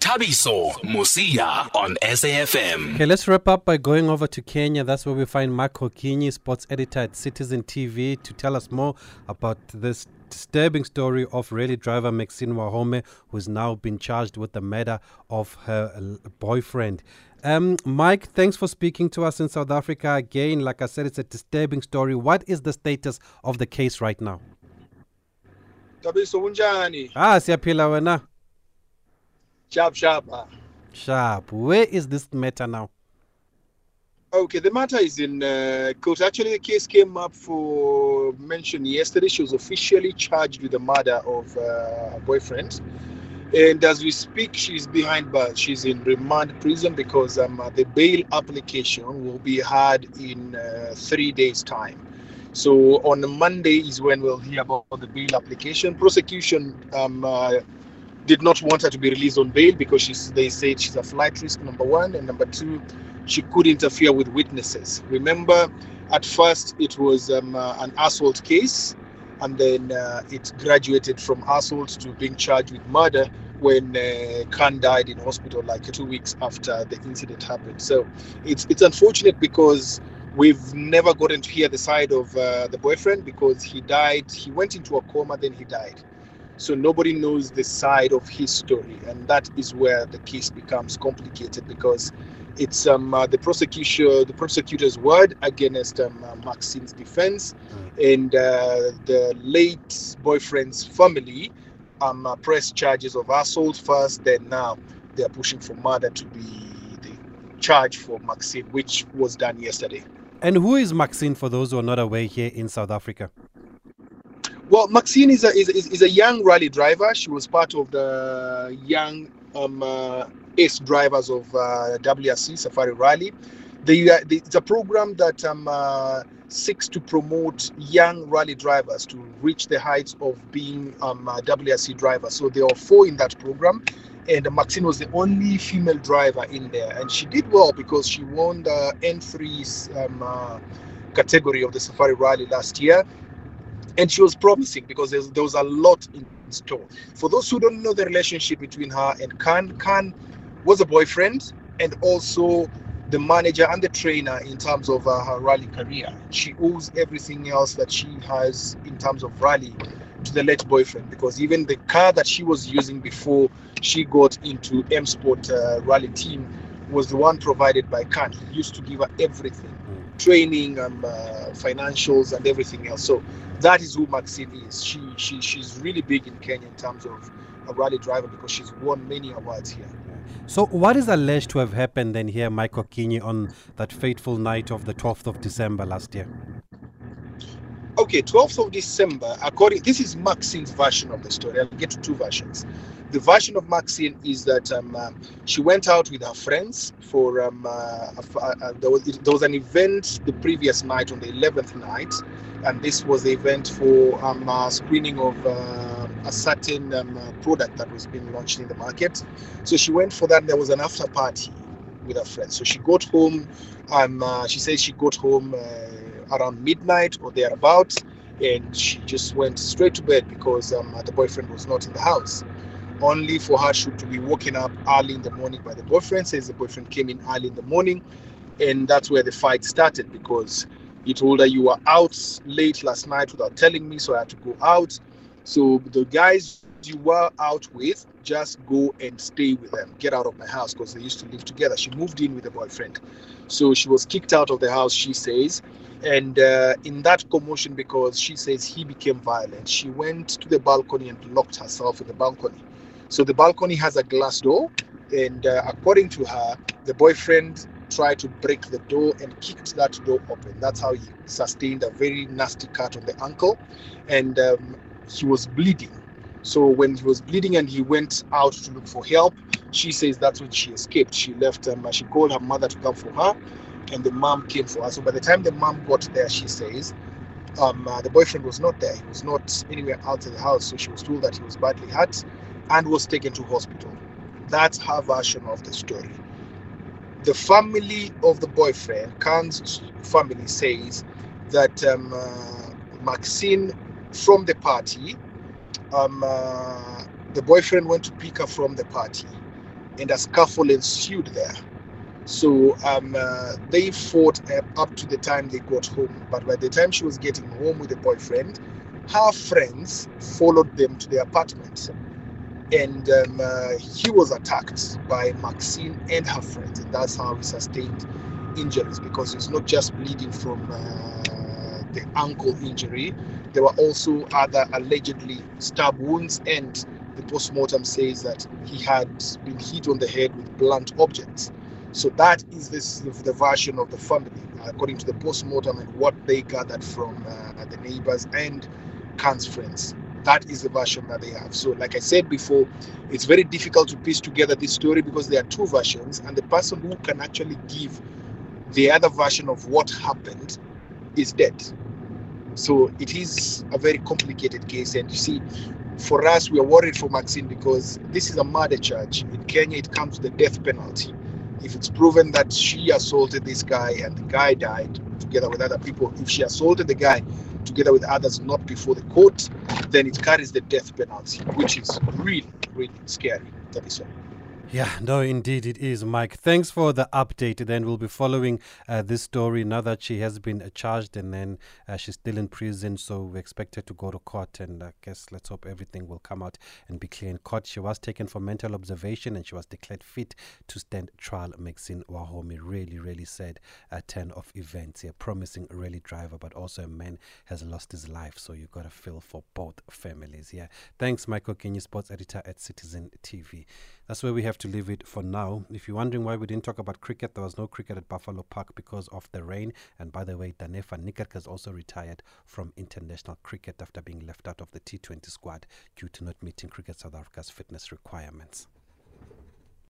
Thabiso Mosia on SAFM. Okay, let's wrap up by going over to Kenya. That's where we find Mark Okinyi, sports editor at Citizen TV, to tell us more about this disturbing story of rally driver Maxine Wahome, who's now been charged with the murder of her boyfriend. Um, Mike, thanks for speaking to us in South Africa again. Like I said, it's a disturbing story. What is the status of the case right now? Thabiso unjani? Ah, siyaphila wena. Sharp sharp. ah. Sharp. Where is this matter now? Okay, the matter is in uh, court. Actually, the case came up for mention yesterday. She was officially charged with the murder of uh, her boyfriend. And as we speak, she's behind bars. She's in remand prison because um, uh, the bail application will be had in uh, three days' time. So on Monday is when we'll hear about the bail application. Prosecution um, uh, did not want her to be released on bail because they said she's a flight risk, number one, and number two, she could interfere with witnesses. Remember, at first it was um, uh, an assault case, and then uh, it graduated from assault to being charged with murder when uh, Khan died in hospital like two weeks after the incident happened. So it's it's unfortunate because we've never gotten to hear the side of uh, the boyfriend because he died. He went into a coma, then he died. So nobody knows the side of his story, and that is where the case becomes complicated because it's um, uh, the prosecution, the prosecutor's word against um, uh, Maxine's defense, and uh, the late boyfriend's family um, uh, pressed charges of assault first. Then now they are pushing for murder to be the charge for Maxine, which was done yesterday. And who is Maxine for those who are not aware here in South Africa? Well, Maxine is a is, is, is a young rally driver. She was part of the young um, uh, ace drivers of uh, WRC Safari Rally. The, uh, the, it's a program that um, uh, seeks to promote young rally drivers to reach the heights of being um, uh, WRC driver. So there are four in that program, and Maxine was the only female driver in there, and she did well because she won the N3 um, uh, category of the Safari Rally last year and she was promising because there was a lot in store. For those who don't know the relationship between her and Khan, Khan was a boyfriend and also the manager and the trainer in terms of uh, her rally career. She owes everything else that she has in terms of rally to the late boyfriend because even the car that she was using before she got into M Sport uh, rally team was the one provided by Khan. He used to give her everything training and uh, financials and everything else. So that is who Maxine is. She, she she's really big in Kenya in terms of a rally driver because she's won many awards here. So, what is alleged to have happened then here, Mike Okinyi, on that fateful night of the 12th of December last year? Okay, 12th of December, according this is Maxine's version of the story. I'll get to two versions. The version of Maxine is that um, uh, she went out with her friends for um, uh, uh, there, was, there was an event the previous night on the 11th night, and this was the event for um, uh, screening of uh, a certain um, uh, product that was being launched in the market. So she went for that. There was an after party with her friends. So she got home. Um, uh, she says she got home uh, around midnight or thereabout, and she just went straight to bed because um, the boyfriend was not in the house. Only for her to be woken up early in the morning by the boyfriend. Says the boyfriend came in early in the morning, and that's where the fight started because he told her you were out late last night without telling me, so I had to go out. So the guys you were out with, just go and stay with them. Get out of my house because they used to live together. She moved in with a boyfriend. So she was kicked out of the house, she says. And uh, in that commotion, because she says he became violent, she went to the balcony and locked herself in the balcony. So the balcony has a glass door. And uh, according to her, the boyfriend tried to break the door and kicked that door open. That's how he sustained a very nasty cut on the ankle. And um, he was bleeding. So when he was bleeding and he went out to look for help, she says that's when she escaped. She left um, she called her mother to come for her, and the mom came for her. So by the time the mom got there, she says um, uh, the boyfriend was not there. He was not anywhere out of the house. So she was told that he was badly hurt and was taken to hospital. That's her version of the story. The family of the boyfriend, Khan's family, says that um, uh, Maxine from the party um, uh, the boyfriend went to pick her from the party and a scuffle ensued there. So um, uh, they fought uh, up to the time they got home. But by the time she was getting home with the boyfriend, her friends followed them to the apartment. And um, uh, he was attacked by Maxine and her friends. And that's how he sustained injuries because he's not just bleeding from the ankle injury, there were also other allegedly stab wounds and the post-mortem says that he had been hit on the head with blunt objects. So that is this the version of the family, according to the post-mortem and what they gathered from uh, the neighbors and Khan's friends. That is the version that they have. So, like I said before, it's very difficult to piece together this story because there are two versions, and the person who can actually give the other version of what happened is dead. So it is a very complicated case. And you see, for us, we are worried for Maxine because this is a murder charge. In Kenya, it comes with the death penalty. If it's proven that she assaulted this guy and the guy died together with other people, if she assaulted the guy together with others not before the court, then it carries the death penalty, which is really, really scary. That is all. Yeah, no, indeed it is, Mike. Thanks for the update. Then we'll be following uh, this story now that she has been uh, charged and then uh, she's still in prison. So we expect her to go to court. And I guess let's hope everything will come out and be clear in court. She was taken for mental observation and she was declared fit to stand trial. Maxine Wahome really, really sad a turn of events here. Promising rally driver, but also a man has lost his life. So you got to feel for both families. Yeah. Thanks, Mike Okinyi, sports editor at Citizen TV. That's where we have to leave it for now. If you're wondering why we didn't talk about cricket, there was no cricket at Buffalo Park because of the rain. And by the way, Dane van Niekerk has also retired from international cricket after being left out of the T20 squad due to not meeting Cricket South Africa's fitness requirements.